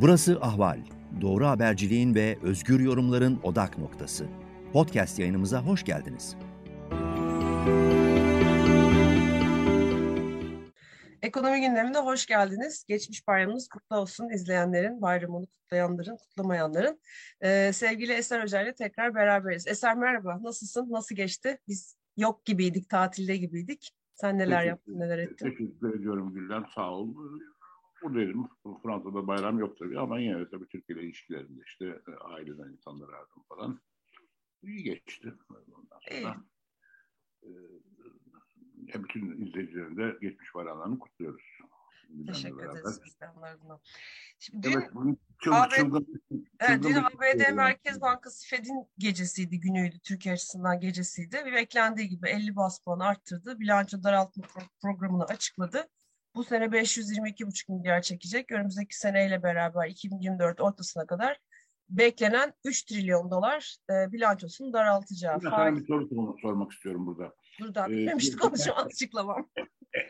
Burası Ahval. Doğru haberciliğin ve özgür yorumların odak noktası. Podcast yayınımıza hoş geldiniz. Ekonomi gündemine hoş geldiniz. Geçmiş bayramınız kutlu olsun izleyenlerin, bayramını kutlayanların, kutlamayanların. Ee, sevgili Eser Hoca ile tekrar beraberiz. Eser merhaba, nasılsın? Nasıl geçti? Biz yok gibiydik, tatilde gibiydik. Sen neler Teşekkür, yaptın, neler ettin? Teşekkür ediyorum Gülden, sağ ol. Buradayım. Fransa'da bayram yok tabii ama yine de tabii Türkiye ile ilişkilerinde işte e, aileden insanları aradım falan. İyi geçti. Ondan sonra e, bütün izleyicilerin de geçmiş bayramlarını kutluyoruz. Teşekkür ederiz biz de onlardan. Şimdi dün, evet, çılgın, ABD, çılgın, evet, dün ABD Merkez Bankası Fed'in gecesiydi, günüydü, Türkiye açısından gecesiydi. Bir beklendiği gibi 50 bas puan arttırdı. Bilanço daraltma pro- programını açıkladı. Bu sene 522,5 milyar çekecek. Önümüzdeki seneyle beraber 2024 ortasına kadar beklenen 3 trilyon dolar e, bilançosunu daraltacağı. Ben sana bir soru sormak istiyorum burada. Buradan bitmemişti ee, konuşma açıklamam.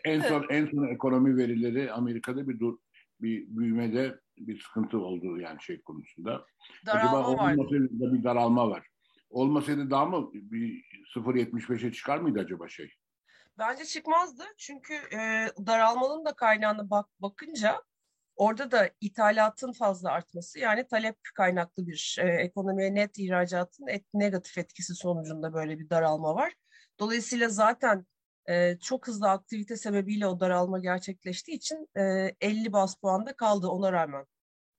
En son en son ekonomi verileri Amerika'da bir dur bir büyümede bir sıkıntı oldu yani şey konusunda. Daralma Acaba var. olmasaydı bir daralma var. Olmasaydı daha mı bir 0.75'e çıkar mıydı acaba şey? Bence çıkmazdı. Çünkü e, daralmanın da kaynağına bak bakınca orada da ithalatın fazla artması yani talep kaynaklı bir e, ekonomiye net ihracatın et, negatif etkisi sonucunda böyle bir daralma var. Dolayısıyla zaten e, çok hızlı aktivite sebebiyle o daralma gerçekleştiği için e, 50 bas puanda kaldı ona rağmen.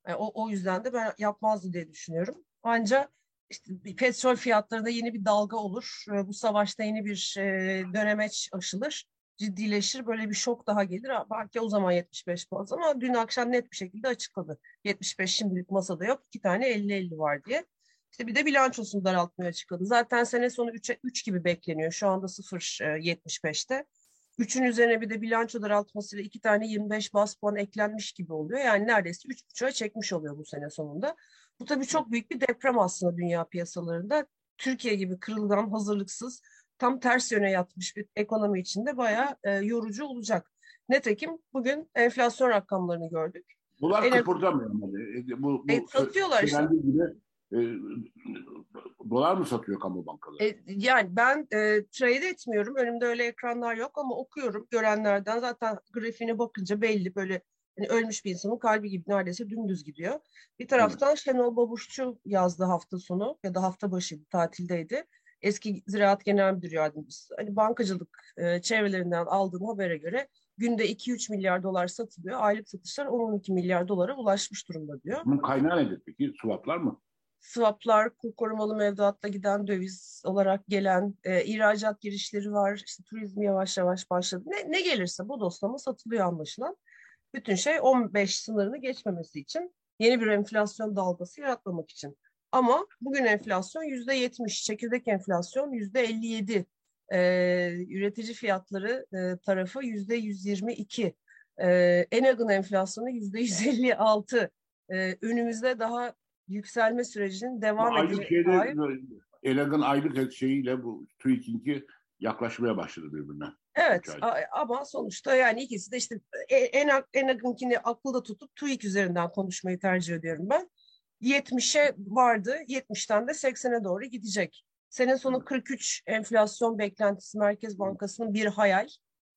E, o, o yüzden de ben yapmazdı diye düşünüyorum. Ancak işte petrol fiyatlarında yeni bir dalga olur. Bu savaşta yeni bir dönemeç aşılır, ciddileşir. Böyle bir şok daha gelir. Belki o zaman 75 puan ama dün akşam net bir şekilde açıkladı. 75 şimdilik masada yok. iki tane 50-50 var diye. İşte bir de bilançosunu daraltmaya açıkladı. Zaten sene sonu 3'e 3 gibi bekleniyor. Şu anda 0.75'te. 3'ün üzerine bir de bilanço daraltmasıyla iki tane 25 bas puan eklenmiş gibi oluyor. Yani neredeyse 3.5'a çekmiş oluyor bu sene sonunda. Bu tabii çok büyük bir deprem aslında dünya piyasalarında. Türkiye gibi kırılgan, hazırlıksız, tam ters yöne yatmış bir ekonomi içinde bayağı e, yorucu olacak. Netekim bugün enflasyon rakamlarını gördük. Bunlar Ele... kıpırdamıyor. Yani. Bu, bu, e, satıyorlar işte. Gibi, e, dolar mı satıyor kamu bankaları? E, yani ben e, trade etmiyorum. Önümde öyle ekranlar yok ama okuyorum görenlerden. Zaten grafiğine bakınca belli böyle yani ölmüş bir insanın kalbi gibi neredeyse dümdüz gidiyor. Bir taraftan evet. Şenol Babuşçu yazdı hafta sonu ya da hafta başı tatildeydi. Eski Ziraat Genel Müdür Yardımcısı. Hani bankacılık e, çevrelerinden aldığım habere göre günde 2-3 milyar dolar satılıyor. Aylık satışlar 10-12 milyar dolara ulaşmış durumda diyor. Bunun kaynağı nedir peki? Swaplar mı? Swaplar, kur korumalı mevduatla giden döviz olarak gelen e, ihracat girişleri var. İşte turizm yavaş yavaş başladı. Ne, ne gelirse bu doslama satılıyor anlaşılan. Bütün şey 15 sınırını geçmemesi için yeni bir enflasyon dalgası yaratmamak için. Ama bugün enflasyon yüzde 70, çekirdek enflasyon yüzde 57, ee, üretici fiyatları e, tarafı yüzde 122, ee, Enag'ın enflasyonu yüzde 156. Ee, önümüzde daha yükselme sürecinin devam edeceği. Enag'ın aylık şeyiyle bu TÜİK'inki yaklaşmaya başladı birbirine. Evet ama sonuçta yani ikisi de işte e, en Enag'ınkini akılda tutup TÜİK üzerinden konuşmayı tercih ediyorum ben. 70'e vardı, 70'ten de 80'e doğru gidecek. Sene sonu 43 enflasyon beklentisi Merkez Bankası'nın bir hayal.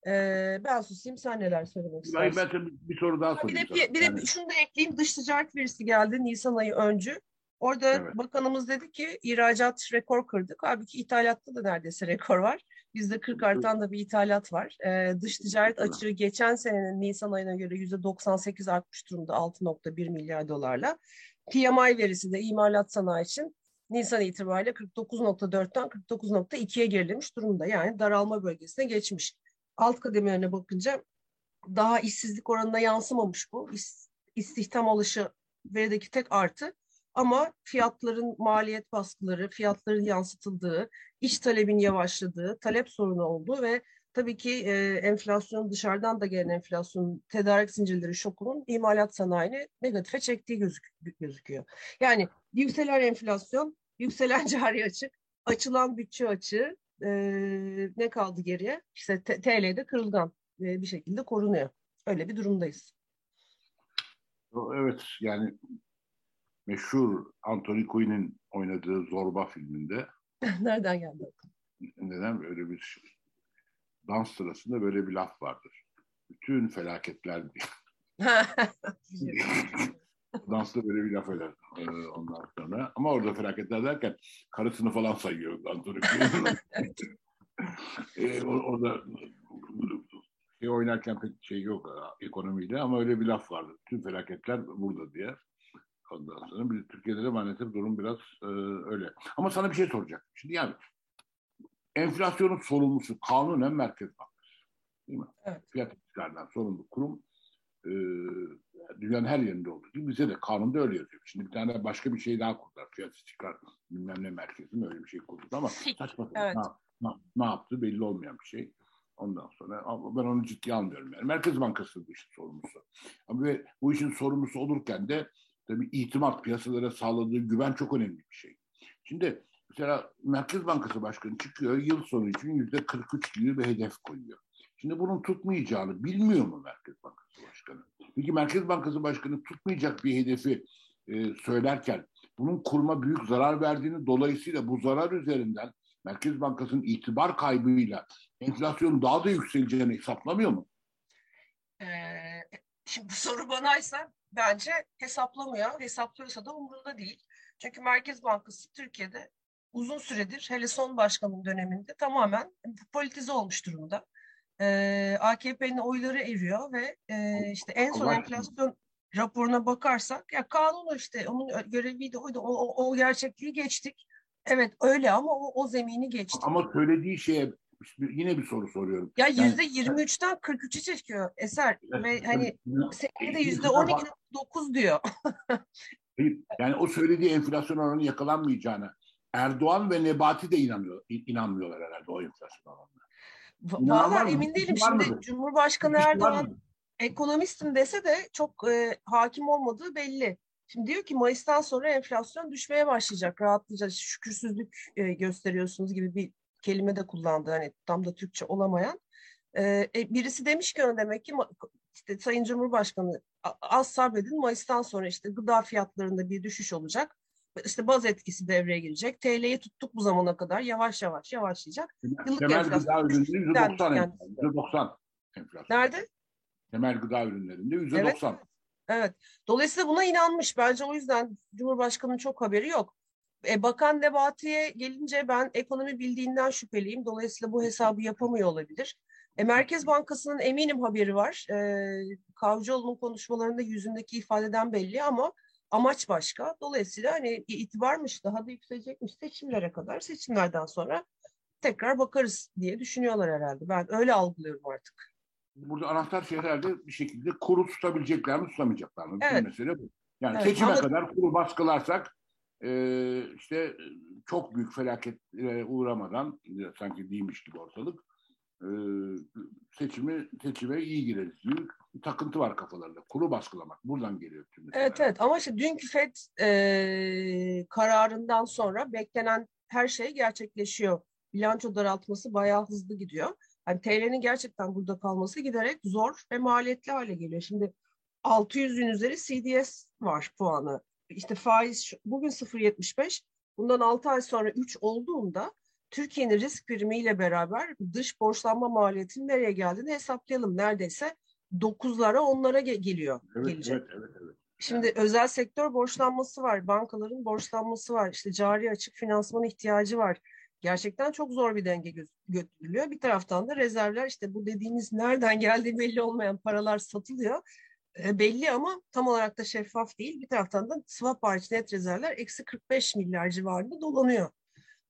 Ee, ben susayım, sen neler söylemek istersin? Ben, ben bir soru daha sorayım. Bir de, bir, bir de şunu da ekleyeyim, dış ticaret verisi geldi Nisan ayı öncü. Orada evet. bakanımız dedi ki ihracat rekor kırdık. Halbuki ithalatta da neredeyse rekor var. Yüzde 40 artan da bir ithalat var. Ee, dış ticaret açığı geçen senenin Nisan ayına göre yüzde 98 artmış durumda 6.1 milyar dolarla. PMI verisi de imalat sanayi için Nisan itibariyle 49.4'ten 49.2'ye gerilemiş durumda. Yani daralma bölgesine geçmiş. Alt kademelerine bakınca daha işsizlik oranına yansımamış bu. İş, istihdam alışı verideki tek artı ama fiyatların maliyet baskıları, fiyatların yansıtıldığı, iç talebin yavaşladığı, talep sorunu olduğu ve tabii ki e, enflasyon dışarıdan da gelen enflasyon, tedarik zincirleri şokunun imalat sanayini negatife çektiği gözük gözüküyor. Yani yükselen enflasyon, yükselen cari açık, açılan bütçe açığı e, ne kaldı geriye? İşte TL'de kırılgan e, bir şekilde korunuyor. Öyle bir durumdayız. Evet yani meşhur Anthony Quinn'in oynadığı Zorba filminde Nereden geldi? neden böyle bir dans sırasında böyle bir laf vardır. Bütün felaketler Dansta böyle bir laf eder ee, ondan sonra. Ama orada felaketler derken karısını falan sayıyor Anthony Quinn. ee, orada şey oynarken pek şey yok ekonomiyle ama öyle bir laf vardı. Tüm felaketler burada diye. Ondan sonra bir, Türkiye'de de maalesef durum biraz e, öyle. Ama sana bir şey soracak. Şimdi yani enflasyonun sorumlusu kanunen Merkez Bankası. Değil mi? Evet. Fiyat istikrarından sorumlu kurum e, dünyanın her yerinde olduğu gibi bize de kanunda öyle yazıyor. Şimdi bir tane başka bir şey daha kurdular. Fiyat istikrar bilmem ne merkezi mi öyle bir şey kurdu ama saçma evet. ne, ne, ne yaptı belli olmayan bir şey. Ondan sonra ben onu ciddiye almıyorum. Yani Merkez Bankası bu işin sorumlusu. Ama ve bu işin sorumlusu olurken de tabii itimat piyasalara sağladığı güven çok önemli bir şey. Şimdi mesela Merkez Bankası Başkanı çıkıyor yıl sonu için yüzde 43 gibi bir hedef koyuyor. Şimdi bunun tutmayacağını bilmiyor mu Merkez Bankası Başkanı? Peki Merkez Bankası Başkanı tutmayacak bir hedefi e, söylerken bunun kurma büyük zarar verdiğini dolayısıyla bu zarar üzerinden Merkez Bankası'nın itibar kaybıyla enflasyon daha da yükseleceğini hesaplamıyor mu? Ee, şimdi bu soru banaysa bence hesaplamıyor. Hesaplıyorsa da umurunda değil. Çünkü Merkez Bankası Türkiye'de uzun süredir hele son başkanın döneminde tamamen politize olmuş durumda. Ee, AKP'nin oyları eriyor ve e, işte en son enflasyon raporuna bakarsak ya kanunu işte onun göreviydi oydu o, o, o gerçekliği geçtik. Evet öyle ama o, o zemini geçti. Ama söylediği şeye yine bir soru soruyorum. Ya yüzde yirmi üçten 43'e çekiyor eser evet, ve hani senede yüzde on iki dokuz diyor. yani o söylediği enflasyon oranı yakalanmayacağına Erdoğan ve Nebati de inanıyor, inanmıyorlar herhalde o enflasyon oranına. Valla emin değilim. Şimdi mıdır? Cumhurbaşkanı Erdoğan ekonomistim dese de çok e, hakim olmadığı belli. Şimdi diyor ki Mayıs'tan sonra enflasyon düşmeye başlayacak. Rahatlayacak. Şükürsüzlük e, gösteriyorsunuz gibi bir kelime de kullandı. Hani tam da Türkçe olamayan. E, birisi demiş ki demek ki işte Sayın Cumhurbaşkanı az sabredin Mayıs'tan sonra işte gıda fiyatlarında bir düşüş olacak. İşte baz etkisi devreye girecek. TL'yi tuttuk bu zamana kadar yavaş yavaş yavaşlayacak. Yıllık Temel gıda ürünleri %90 %90 enflasyon. Nerede? Temel gıda ürünlerinde %90. Evet. Evet. Dolayısıyla buna inanmış. Bence o yüzden Cumhurbaşkanı'nın çok haberi yok. E, Bakan Nebati'ye gelince ben ekonomi bildiğinden şüpheliyim. Dolayısıyla bu hesabı yapamıyor olabilir. E, Merkez Bankası'nın eminim haberi var. E, Kavcıoğlu'nun konuşmalarında yüzündeki ifadeden belli ama amaç başka. Dolayısıyla hani itibarmış daha da yükselecekmiş seçimlere kadar. Seçimlerden sonra tekrar bakarız diye düşünüyorlar herhalde. Ben öyle algılıyorum artık. Burada anahtar şey herhalde bir şekilde kuru tutabilecekler mi tutamayacaklar mı? Evet. mesele bu. Yani Evet, seçime ama- kadar kuru baskılarsak e, işte çok büyük felaketlere uğramadan e, sanki değilmiş gibi ortalık e, seçimi seçime iyi gireriz. Büyük bir takıntı var kafalarında. Kuru baskılamak. Buradan geliyor tüm. Evet evet ama işte dünkü FED e, kararından sonra beklenen her şey gerçekleşiyor. Bilanço daraltması bayağı hızlı gidiyor. Hani TL'nin gerçekten burada kalması giderek zor ve maliyetli hale geliyor. Şimdi 600'ün üzeri CDS var puanı. İşte faiz bugün 0.75, bundan 6 ay sonra 3 olduğunda Türkiye'nin risk primiyle beraber dış borçlanma maliyetinin nereye geldiğini hesaplayalım. Neredeyse 9'lara 10'lara ge- geliyor. Evet, gelecek. evet, evet, evet. Şimdi özel sektör borçlanması var, bankaların borçlanması var, işte cari açık finansman ihtiyacı var. Gerçekten çok zor bir denge gö- götürülüyor. Bir taraftan da rezervler işte bu dediğimiz nereden geldiği belli olmayan paralar satılıyor. E, belli ama tam olarak da şeffaf değil. Bir taraftan da swap hariç net rezervler eksi 45 milyar civarında dolanıyor.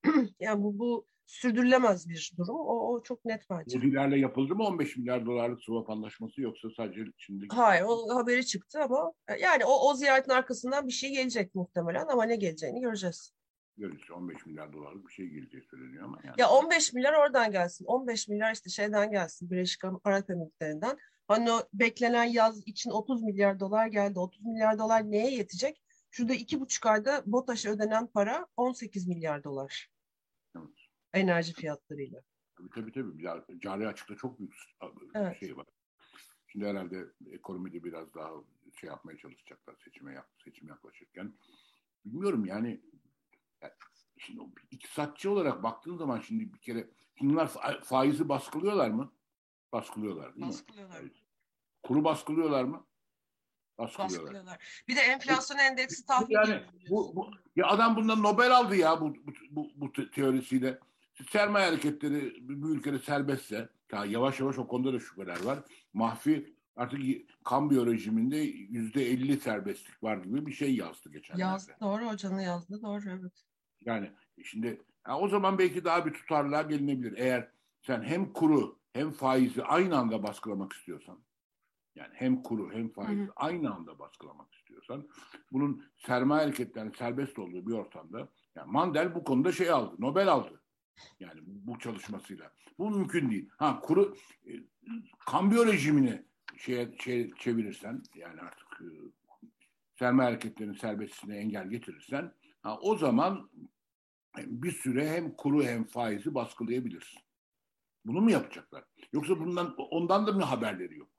yani bu, bu sürdürülemez bir durum. O, o çok net bence. Yedilerle yapıldı mı 15 milyar dolarlık swap anlaşması yoksa sadece şimdi Hayır, o haberi çıktı ama e, yani o, o ziyaretin arkasından bir şey gelecek muhtemelen ama ne geleceğini göreceğiz. görüyoruz 15 milyar dolarlık bir şey geleceği söyleniyor ama yani. Ya 15 milyar oradan gelsin. 15 milyar işte şeyden gelsin. Birleşik Arap Emirlikleri'nden. Hani o beklenen yaz için 30 milyar dolar geldi. 30 milyar dolar neye yetecek? Şurada iki buçuk ayda BOTAŞ'a ödenen para 18 milyar dolar. Evet. Enerji fiyatlarıyla. Tabii tabii tabii. Ya, Cari açıkta çok büyük Evet. şey var. Şimdi herhalde ekonomide biraz daha şey yapmaya çalışacaklar seçime yap, seçim yaklaşırken. Bilmiyorum yani, yani şimdi iktisatçı olarak baktığın zaman şimdi bir kere bunlar faizi baskılıyorlar mı? Baskılıyorlar değil baskılıyorlar. mi? Kuru baskılıyorlar mı? Baskılıyorlar. baskılıyorlar. Bir de enflasyon endeksi tahmin yani bu, bu, ya adam bundan Nobel aldı ya bu bu, bu, bu teorisiyle. Sermaye hareketleri bu ülkede serbestse, ya yavaş yavaş o konuda da şüpheler var. Mahfi artık kambiyo rejiminde yüzde elli serbestlik var gibi bir şey yazdı geçenlerde. Yazdı doğru hocanın yazdı doğru evet. Yani şimdi ya o zaman belki daha bir tutarlığa gelinebilir. Eğer sen hem kuru hem faizi aynı anda baskılamak istiyorsan yani hem kuru hem faizi aynı anda baskılamak istiyorsan bunun sermaye hareketlerinin serbest olduğu bir ortamda yani Mandel bu konuda şey aldı, Nobel aldı. Yani bu çalışmasıyla. Bu mümkün değil. Ha kuru e, kambiyo rejimini şeye, şey çevirirsen yani artık e, sermaye hareketlerinin serbestliğine engel getirirsen ha, o zaman bir süre hem kuru hem faizi baskılayabilirsin. Bunu mu yapacaklar? Yoksa bundan ondan da mı haberleri yok?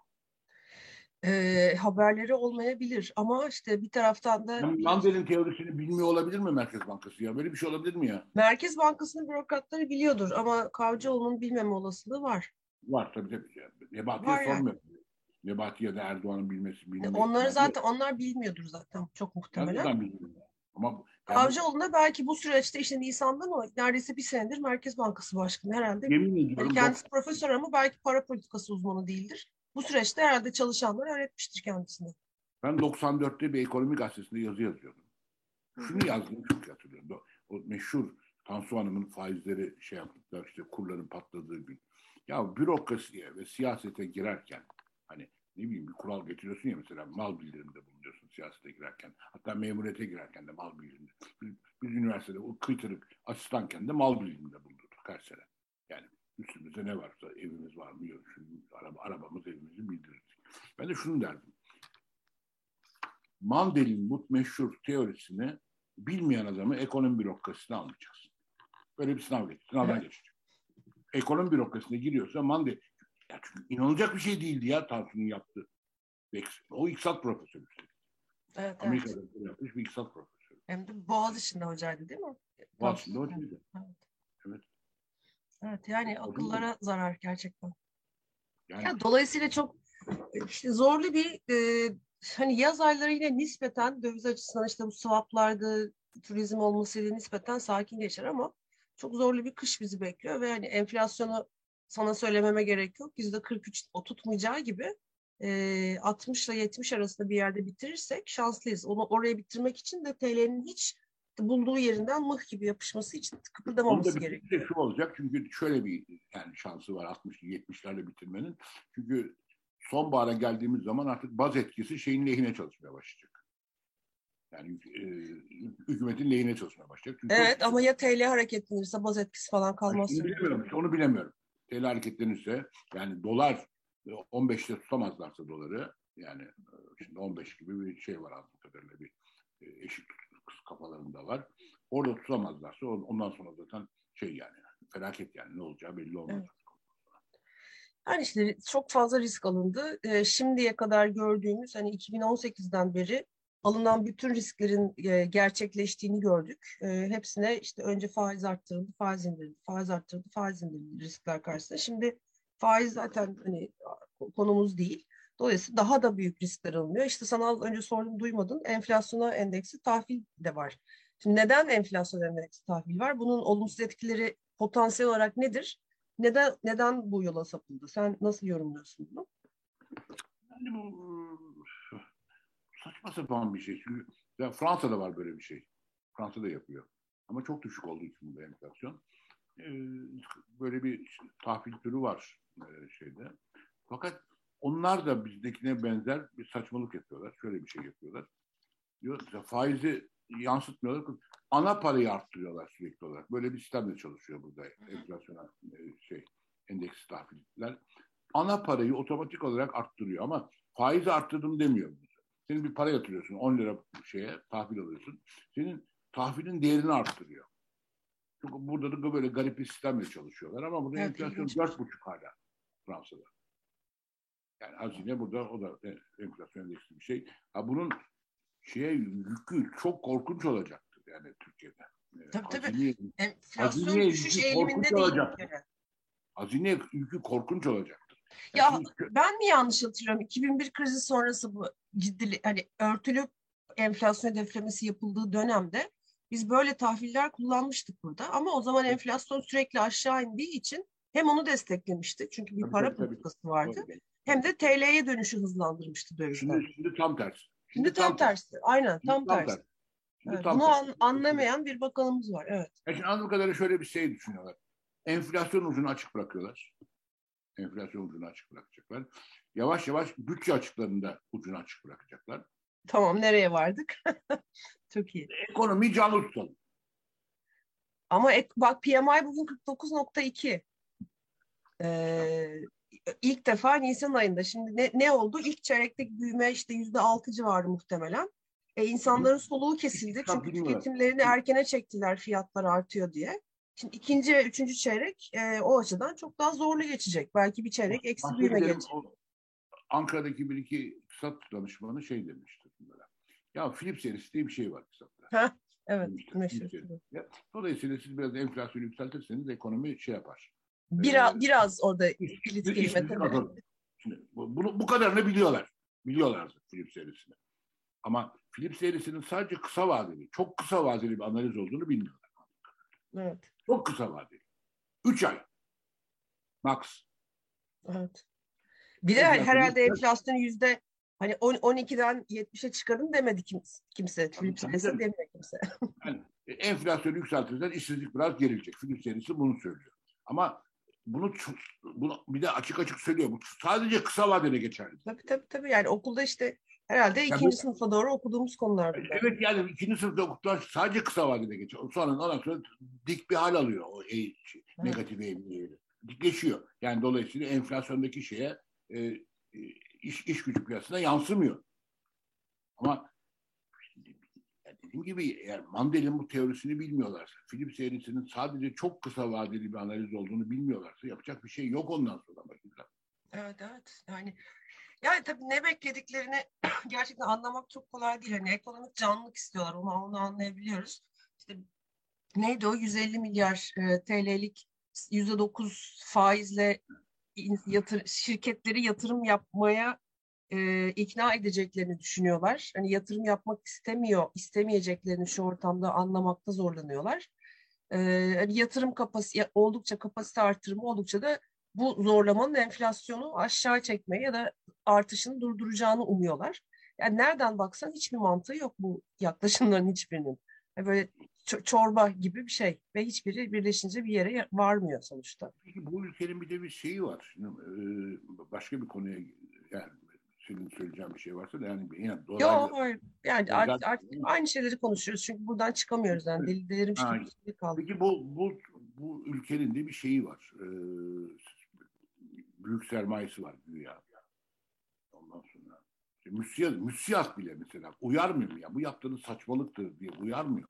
E, haberleri olmayabilir ama işte bir taraftan da... Yani Mandel'in teorisini bilmiyor olabilir mi Merkez Bankası ya? Böyle bir şey olabilir mi ya? Merkez Bankası'nın bürokratları biliyordur ama Kavcıoğlu'nun bilmeme olasılığı var. Var tabii tabii. Nebati'ye sormuyor. Yani. Nebati ya da Erdoğan'ın bilmesi. Bilmesi. Onları zaten onlar bilmiyordur zaten çok muhtemelen. Yani ama Avcıoğlu'na belki bu süreçte işte Nisan'da mı neredeyse bir senedir Merkez Bankası Başkanı herhalde. Yemin ediyorum. Yani kendisi profesör ama belki para politikası uzmanı değildir. Bu süreçte herhalde çalışanlar öğretmiştir kendisine. Ben 94'te bir ekonomi gazetesinde yazı yazıyordum. Şunu yazdım çok hatırlıyorum. O meşhur Tansu Hanım'ın faizleri şey yaptıklar işte kurların patladığı gün. Ya bürokrasiye ve siyasete girerken hani ne bileyim bir kural getiriyorsun ya mesela mal bildiriminde bulunuyorsun siyasete girerken. Hatta memuriyete girerken de mal bildiriminde. Biz, biz üniversitede o kıytırık asistanken de mal bildiriminde bulunduk her sene. Üstümüzde ne varsa evimiz var mı yok. Şimdi araba, arabamız evimizi bildirirdik. Ben de şunu derdim. Mandel'in bu meşhur teorisini bilmeyen adamı ekonomi bürokrasisine almayacaksın. Böyle bir sınav geçecek. Sınavdan evet. geçecek. Ekonomi bürokrasisine giriyorsa Mandel ya çünkü inanılacak bir şey değildi ya Tansu'nun yaptığı. O iktisat profesörü. Evet, Amerika'da evet. yapmış bir iktisat profesörü. Hem de Boğaziçi'nde hocaydı değil mi? Boğaziçi'nde hocaydı. Evet. evet. Evet yani akıllara zarar gerçekten. Yani, yani dolayısıyla çok işte zorlu bir e, hani yaz ayları yine nispeten döviz açısından işte bu swaplarda turizm olmasıyla nispeten sakin geçer ama çok zorlu bir kış bizi bekliyor ve hani enflasyonu sana söylememe gerek yok. Yüzde 43 o tutmayacağı gibi e, 60 ile 70 arasında bir yerde bitirirsek şanslıyız. Onu oraya bitirmek için de TL'nin hiç bulduğu yerinden mıh gibi yapışması için kıpırdamaması gerekiyor. De şu olacak çünkü şöyle bir yani şansı var 60 70'lerle bitirmenin. Çünkü sonbahara geldiğimiz zaman artık baz etkisi şeyin lehine çalışmaya başlayacak. Yani e, hükümetin lehine çalışmaya başlayacak. Çünkü evet çok, ama ya TL hareketlenirse baz etkisi falan kalmaz. Onu bilemiyorum. İşte onu bilemiyorum. TL hareketlenirse yani dolar 15'te tutamazlarsa doları yani şimdi 15 gibi bir şey var anladığım kadarıyla bir eşit kafalarında var. Orada tutamazlarsa ondan sonra zaten şey yani felaket yani ne olacağı belli olmaz. Evet. Yani işte çok fazla risk alındı. E, şimdiye kadar gördüğümüz hani 2018'den beri alınan bütün risklerin e, gerçekleştiğini gördük. E, hepsine işte önce faiz arttırıldı, faiz indirildi, faiz arttırıldı, faiz indirildi riskler karşısında. Şimdi faiz zaten hani konumuz değil. Dolayısıyla daha da büyük riskler alınıyor. İşte sana önce sordum duymadın. Enflasyona endeksi tahvil de var. Şimdi neden enflasyon endeksi tahvil var? Bunun olumsuz etkileri potansiyel olarak nedir? Neden neden bu yola sapıldı? Sen nasıl yorumluyorsun bunu? Yani bu saçma sapan bir şey. Çünkü ya Fransa'da var böyle bir şey. Fransa'da yapıyor. Ama çok düşük olduğu için bu enflasyon. Ee, böyle bir tahvil türü var e, şeyde. Fakat onlar da bizdekine benzer bir saçmalık yapıyorlar. Şöyle bir şey yapıyorlar. Diyor, faizi yansıtmıyorlar. Ana parayı arttırıyorlar sürekli olarak. Böyle bir sistemle çalışıyor burada enflasyona e, şey endeks tahviller. Ana parayı otomatik olarak arttırıyor ama faizi arttırdım demiyor. Senin bir para yatırıyorsun 10 lira şeye tahvil alıyorsun. Senin tahvilin değerini arttırıyor. Çünkü burada da böyle garip bir sistemle çalışıyorlar ama burada evet, enflasyon dört buçuk hala Fransa'da. Yani hazine burada o da enflasyon endeksli bir şey. Ha bunun şeye yükü çok korkunç olacaktır yani Türkiye'de. Tabii tabii. Hazine, Enflasyon Hazine düşüş eğiliminde değil. olacak. bir kere. hazine yükü korkunç olacaktır. Ya Yani şimdi- ben mi yanlış hatırlıyorum? 2001 krizi sonrası bu ciddi hani örtülü enflasyon hedeflemesi yapıldığı dönemde biz böyle tahviller kullanmıştık burada. Ama o zaman enflasyon sürekli aşağı indiği için hem onu desteklemişti çünkü bir Tabii, para tabii, tabii. politikası vardı. Doğru. Hem de TL'ye dönüşü hızlandırmıştı dövizler. Şimdi, şimdi tam tersi. Şimdi tam tersi. Aynen Şimdi tam tersi. Şimdi Evet, tam bunu tersi. an- anlamayan bir bakanımız var. Evet. Ya şimdi anladığım kadarıyla şöyle bir şey düşünüyorlar. Enflasyon ucunu açık bırakıyorlar. Enflasyon ucunu açık bırakacaklar. Yavaş yavaş bütçe açıklarında ucunu açık bırakacaklar. Tamam nereye vardık? Çok iyi. Ekonomiyi canlı tutalım. Ama ek, bak PMI bugün 49.2. Ee, ilk defa Nisan ayında. Şimdi ne, ne oldu? İlk çeyrekteki büyüme işte yüzde altı civarı muhtemelen. E, insanların soluğu kesildi. Çünkü tüketimlerini erkene çektiler fiyatlar artıyor diye. Şimdi ikinci ve üçüncü çeyrek e, o açıdan çok daha zorlu geçecek. Belki bir çeyrek eksi büyüme o Ankara'daki bir iki iktisat danışmanı şey demişti bunlara. Ya Philips serisi diye bir şey var iktisatta. Evet, demişti, Dolayısıyla siz biraz enflasyonu yükseltirseniz ekonomi şey yapar. Biraz, Ee, biraz orada kilit kelime tabii. Şimdi bu, bunu, bu kadarını biliyorlar. Biliyorlardı Philips serisini. Ama Philips serisinin sadece kısa vadeli, çok kısa vadeli bir analiz olduğunu bilmiyorlar. Evet, Çok kısa vadeli. Üç ay. Max. evet. Bir de Enflasyonu herhalde enflasyonu yüzde hani on- 12'den 70'e çıkarın demedi kimse. kimse. Tabii, serisi demiyor kimse. Yani e, enflasyonu yükseltirsen işsizlik biraz gerilecek. Philips serisi bunu söylüyor. Ama bunu, bunu bir de açık açık söylüyor. Bu sadece kısa vadede geçerli. Tabii tabii tabii. Yani okulda işte herhalde Ya ikinci bu- sınıfa doğru okuduğumuz konular bunlar. Evet yani ikinci sınıfta okutulan sadece kısa vadede geçiyor. Sonra ondan sonra dik bir hal alıyor o eğ, şey, negatif eğilimleri. Dikleşiyor. Yani dolayısıyla enflasyondaki şeye e, iş, iş gücü piyasasına yansımıyor. Ama yani dediğim gibi yani Mandel'in bu teorisini bilmiyorlarsa, Philips serisinin sadece çok kısa vadeli bir analiz olduğunu bilmiyorlarsa yapacak bir şey yok ondan sonra. bakacağız. Evet evet. Yani yani tabii ne beklediklerini gerçekten anlamak çok kolay değil. Hani ekonomik canlılık istiyorlar. Onu, onu anlayabiliyoruz. İşte neydi o 150 milyar e, TL'lik %9 faizle yatır, şirketleri yatırım yapmaya e, ikna edeceklerini düşünüyorlar. Hani yatırım yapmak istemiyor, istemeyeceklerini şu ortamda anlamakta zorlanıyorlar. E, hani yatırım kapasite oldukça kapasite artırımı oldukça da bu zorlamanın enflasyonu aşağı çekmeyi ya da artışını durduracağını umuyorlar. Yani nereden baksan hiçbir mantığı yok bu yaklaşımların hiçbirinin. Yani böyle ço- çorba gibi bir şey ve hiçbiri birleşince bir yere varmıyor sonuçta. Peki bu ülkenin bir de bir şeyi var. Şimdi, e, başka bir konuya yani senin söyleyeceğin bir şey varsa da yani yine dolar Yok hayır. Yani Dolar- artık, artık aynı şeyleri konuşuyoruz çünkü buradan çıkamıyoruz. Yani deli, bir şey kaldı. Peki bu bu bu ülkenin de bir şeyi var. Ee, büyük sermayesi var güya. Ondan sonra işte müsiyat, müsiyat bile mesela uyarmıyor mu ya? Bu yaptığınız saçmalıktır diye uyarmıyor.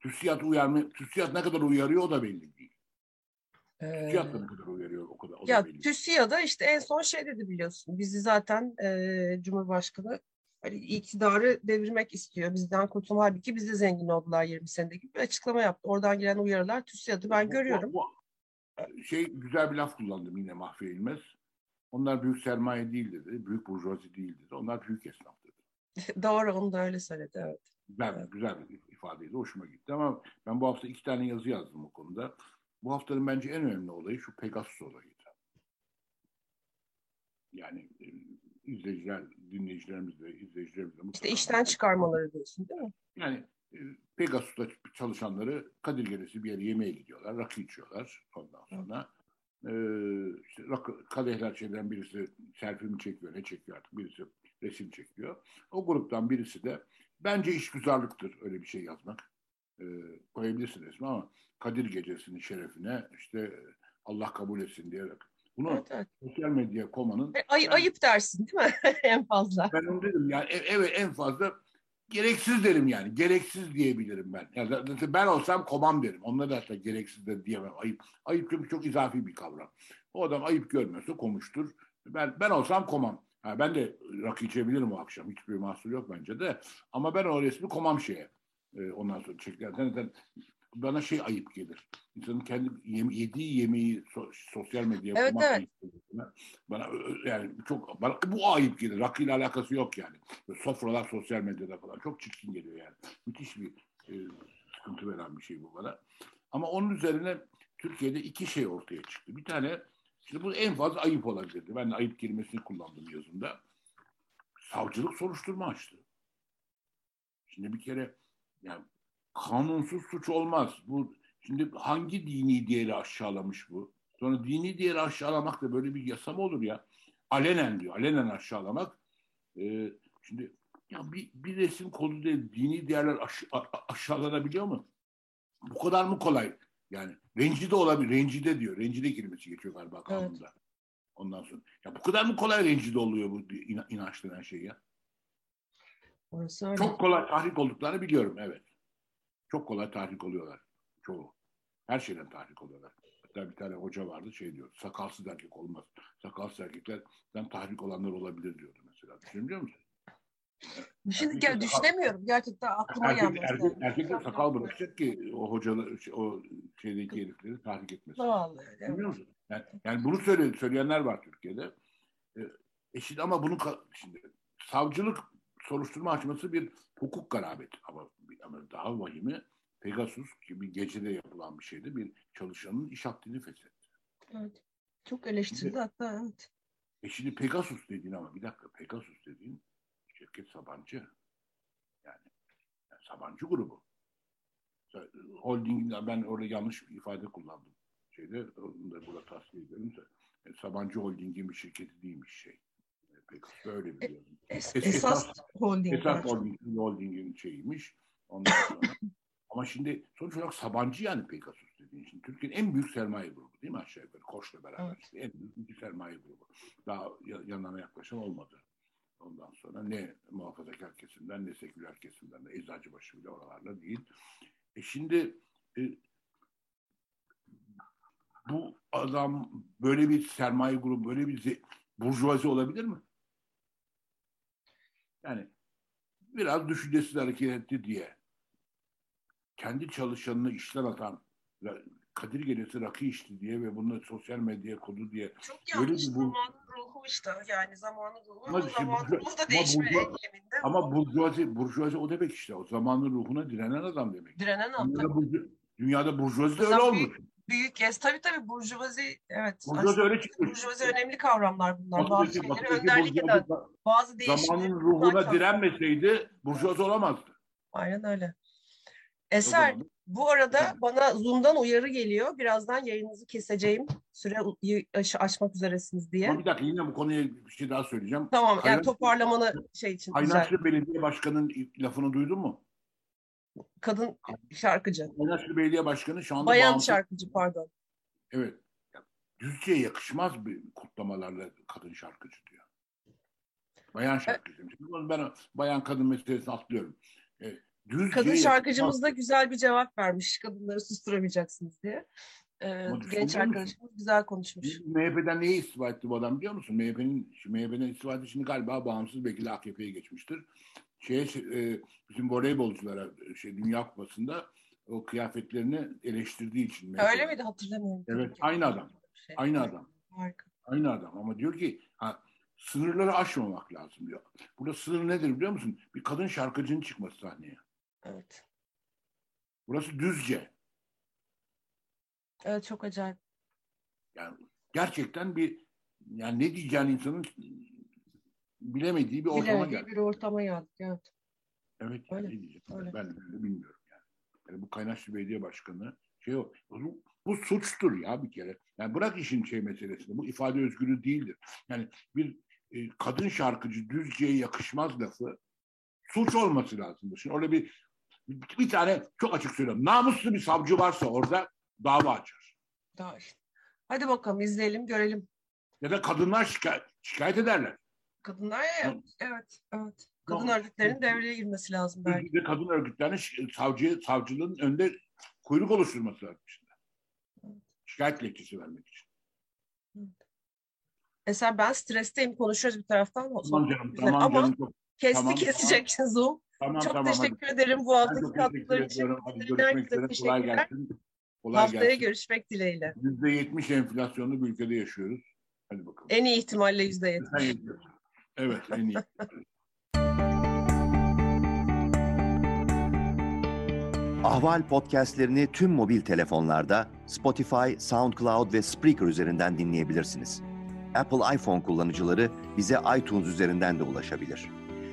TÜSİAD uyarmıyor. TÜSİAD ne kadar uyarıyor o da belli değil. TÜSİAD da ne kadar uyarıyor o kadar o Ya. TÜSİAD'a işte en son şey dedi biliyorsun. Bizi zaten e, Cumhurbaşkanı hani iktidarı devirmek istiyor. Bizden kurtulma. Halbuki biz de zengin oldular 20 senede gibi bir açıklama yaptı. Oradan gelen uyarılar TÜSİAD'ı ben Bu- görüyorum. bu- bu- şey güzel bir laf kullandım yine Mahfi. Onlar büyük sermaye değil dedi. Büyük burjuvazi değil dedi. Onlar büyük esnaf dedi. Doğru onu da öyle söyledi. Evet. Güzel, Evet. güzel bir ifadeydi. Hoşuma gitti ama ben bu hafta iki tane yazı yazdım o konuda. Bu haftanın bence en önemli olayı şu Pegasus olayıydı. Yani e, izleyiciler, dinleyicilerimiz de, izleyicilerimiz de İşte işten çıkarmaları diyorsun değil mi? Yani e, Pegasus'ta çalışanları Kadir Gecesi bir yere yemeğe gidiyorlar, rakı içiyorlar ondan sonra. E, işte rakı, kadehler şeyden birisi selfie çekiyor, ne çekiyor artık birisi resim çekiyor. O gruptan birisi de bence işgüzarlıktır öyle bir şey yazmak. E, koyabilirsin resmi ama Kadir Gecesi'nin şerefine işte Allah kabul etsin diyerek. Bunu Evet, evet. sosyal medya komanın E, Ay, ayıp dersin değil mi? en fazla. ben onu dedim yani e- evet en fazla gereksiz derim yani. Gereksiz diyebilirim ben. Yani ben olsam komam derim. Onlar da hatta gereksiz de diyemem. Ayıp. Ayıp çünkü çok izafi bir kavram. O adam ayıp görmüyorsa komuştur. Ben ben olsam komam. Ha, ben de rakı içebilirim o akşam. Hiçbir mahsur yok bence de. Ama ben o resmi komam şeye. Ee, ondan sonra çekilen. Zaten bana şey ayıp gelir. İnsanın kendi yem, yediği yemeği so, sosyal medyaya Evet, koymak evet. bana. Yani çok bana, bu ayıp gelir. Rakıyla alakası yok yani. Böyle sofralar sosyal medyada falan çok çirkin geliyor yani. Müthiş bir e, sıkıntı veren bir şey bu bana. Ama onun üzerine Türkiye'de iki şey ortaya çıktı. Bir tane Şimdi bu en fazla ayıp olabilirdi. Ben de ayıp kelimesini kullandım yazımda. Savcılık soruşturma açtı. Şimdi bir kere yani kanunsuz suç olmaz. Bu şimdi hangi dini değeri aşağılamış bu? Sonra dini değeri aşağılamak da böyle bir yasa mı olur ya? Alenen diyor. Alenen aşağılamak. Ee, şimdi ya bir, bir resim kodu değil, dini değerler aş- a- aşağılanabiliyor mu? Bu kadar mı kolay? Yani rencide olabilir. Rencide diyor. Rencide kelimesi geçiyor galiba kanunda. Ondan sonra. Ya bu kadar mı kolay rencide oluyor bu ina- inanç denen şey ya? Orası öyle. Çok kolay tahrik olduklarını biliyorum evet. Çok kolay tahrik oluyorlar. Çoğu. Her şeyden tahrik oluyorlar. Hatta bir tane hoca vardı şey diyor. Sakalsız erkek olmaz. Sakalsız erkeklerden tahrik olanlar olabilir diyordu mesela. Düşünebiliyor musun? Şimdi Erkek- gel, düşünemiyorum. Gerçekten aklıma Erkek, gelmez. erkek, yani. erkekler sakal bırakacak ki o hocalar, o şeydeki herifleri tahrik etmesin. Vallahi musun? Yani, yani bunu söyle, söyleyenler var Türkiye'de. E, e şimdi ama bunu şimdi savcılık soruşturma açması bir hukuk garabeti ama, ama daha vahimi Pegasus gibi gecede yapılan bir şeydi. Bir çalışanın iş akdini feshetti. Evet. Çok eleştirildi hatta evet. E şimdi Pegasus dediğin ama bir dakika Pegasus dediğin şirket Sabancı. Yani, yani Sabancı grubu. Holding'in ben orada yanlış bir ifade kullandım. Şeyde onu da burada tasfiye edelim. E, Sabancı Holding'in bir şirketi değilmiş şey. E, Pegasus böyle biliyorum. Es- Es- esas esas- holding. Esas. Holding'in, Holding'in şeyiymiş. Ondan sonra. Ama şimdi sonuç olarak Sabancı yani Pegasus dediğin. Şimdi Türkiye'nin en büyük sermaye grubu değil mi aşağı yukarı? Koç'la beraber Evet. işte en büyük sermaye grubu. Daha ya- yanlarına yaklaşan olmadı. Ondan sonra ne muhafazakar kesimden ne seküler kesimden de Eczacıbaşı bile oralarda değil. E şimdi e, bu adam böyle bir sermaye grubu, böyle bir burjuvazi olabilir mi? Yani biraz düşüncesiz hareket etti diye kendi çalışanını işten atan Kadir Gecesi rakı içti diye ve bunu sosyal medyaya kodu diye Çok Böyle yanlış bir bu- zamanın ruhu işte yani zamanın ruhu Ama ama işte zamanın bu- ruhu da ama değişme bu- ekleminde. ama burjuvazi, burjuvazi o demek işte o zamanın ruhuna direnen adam demek. direnen adam. Dünyada, burju, dünyada burjuvazi de öyle Mesela olmuş. Büyük gez tabii tabii burjuvazi evet. Burjuvazi öyle çıkmış. burjuvazi önemli kavramlar bunlar. Bazı şeyleri önderlik eden bazı değişimleri. zamanın ruhuna direnmeseydi burjuvazi olamazdı. Aynen öyle. Eser bu arada bana Zoom'dan uyarı geliyor. Birazdan yayınınızı keseceğim. Süre aşmak üzeresiniz diye. Ama bir dakika yine bu konuya bir şey daha söyleyeceğim. Tamam yani Kaynak- toparlamanı şey için. Kaynaşlı Belediye Başkanı'nın lafını duydun mu? Kadın şarkıcı. Kaynaşlı Belediye Başkanı şu anda Bayan bağımsız- şarkıcı pardon. Evet. Düzce'ye yakışmaz bir kutlamalarla kadın şarkıcı diyor. Bayan şarkıcı. Şimdi bunu ben bayan kadın meselesini atlıyorum. E, Düzce'ye Kadın şarkıcımız da güzel bir cevap vermiş. Kadınları susturamayacaksınız diye. Ee, genç musun? arkadaşımız güzel konuşmuş. MHP'den niye istifa etti bu adam biliyor musun? MHP'nin MHP'den istifa etti şimdi galiba bağımsız belki de AKP'ye geçmiştir. Şeye, e, bizim voleybolculara şey, Dünya Kupası'nda o kıyafetlerini eleştirdiği için. MHP. Öyle miydi hatırlamıyorum. Evet, aynı adam. Şey, Aynı adam. Harika. Aynı adam ama diyor ki ha, sınırları aşmamak lazım diyor. Burada sınır nedir biliyor musun? Bir kadın şarkıcının çıkması sahneye. Evet. Burası Düzce. Evet çok acayip. Yani gerçekten bir yani ne diyeceğini insanın bilemediği bir ortama Bilemediği geldi. bir ortama geldik. Evet. Evet. Öyle, ne diyeceğim? öyle. Ben, de bilmiyorum yani. yani. Bu Kaynaşlı Belediye Başkanı şey o. Bu, bu suçtur ya bir kere. Yani bırak işin şey meselesini. Bu ifade özgürlüğü değildir. Yani bir e, kadın şarkıcı Düzce'ye yakışmaz lafı suç olması lazımdır. Şimdi orada bir, bir, tane çok açık söylüyorum. Namuslu bir savcı varsa orada dava açar. Daha işte. Hadi bakalım izleyelim görelim. Ya da kadınlar şikayet, şikayet ederler. Kadınlar evet. Evet. evet. Kadın Tamam. örgütlerinin devreye girmesi lazım belki. Bir kadın örgütlerinin savcı, savcılığın önünde kuyruk oluşturması lazım. Şimdi. Şikayet dilekçesi vermek için. Evet. Mesela ben stresteyim konuşuyoruz bir taraftan. Tamam canım, güzel. tamam Ama canım. Çok, kesti tamam, kesecek Zoom. Tamam, Çok tamam, hadi. teşekkür ederim bu haftaki katkılar için. Hadi görüşmek üzere. Kolay gelsin. Kolay Haftaya gelsin. görüşmek dileğiyle. %70 enflasyonlu bir ülkede yaşıyoruz. Hadi bakalım. En iyi ihtimalle yüzde yetmiş. Evet en iyi. Ahval podcastlerini tüm mobil telefonlarda Spotify, SoundCloud ve Spreaker üzerinden dinleyebilirsiniz. Apple iPhone kullanıcıları bize iTunes üzerinden de ulaşabilir.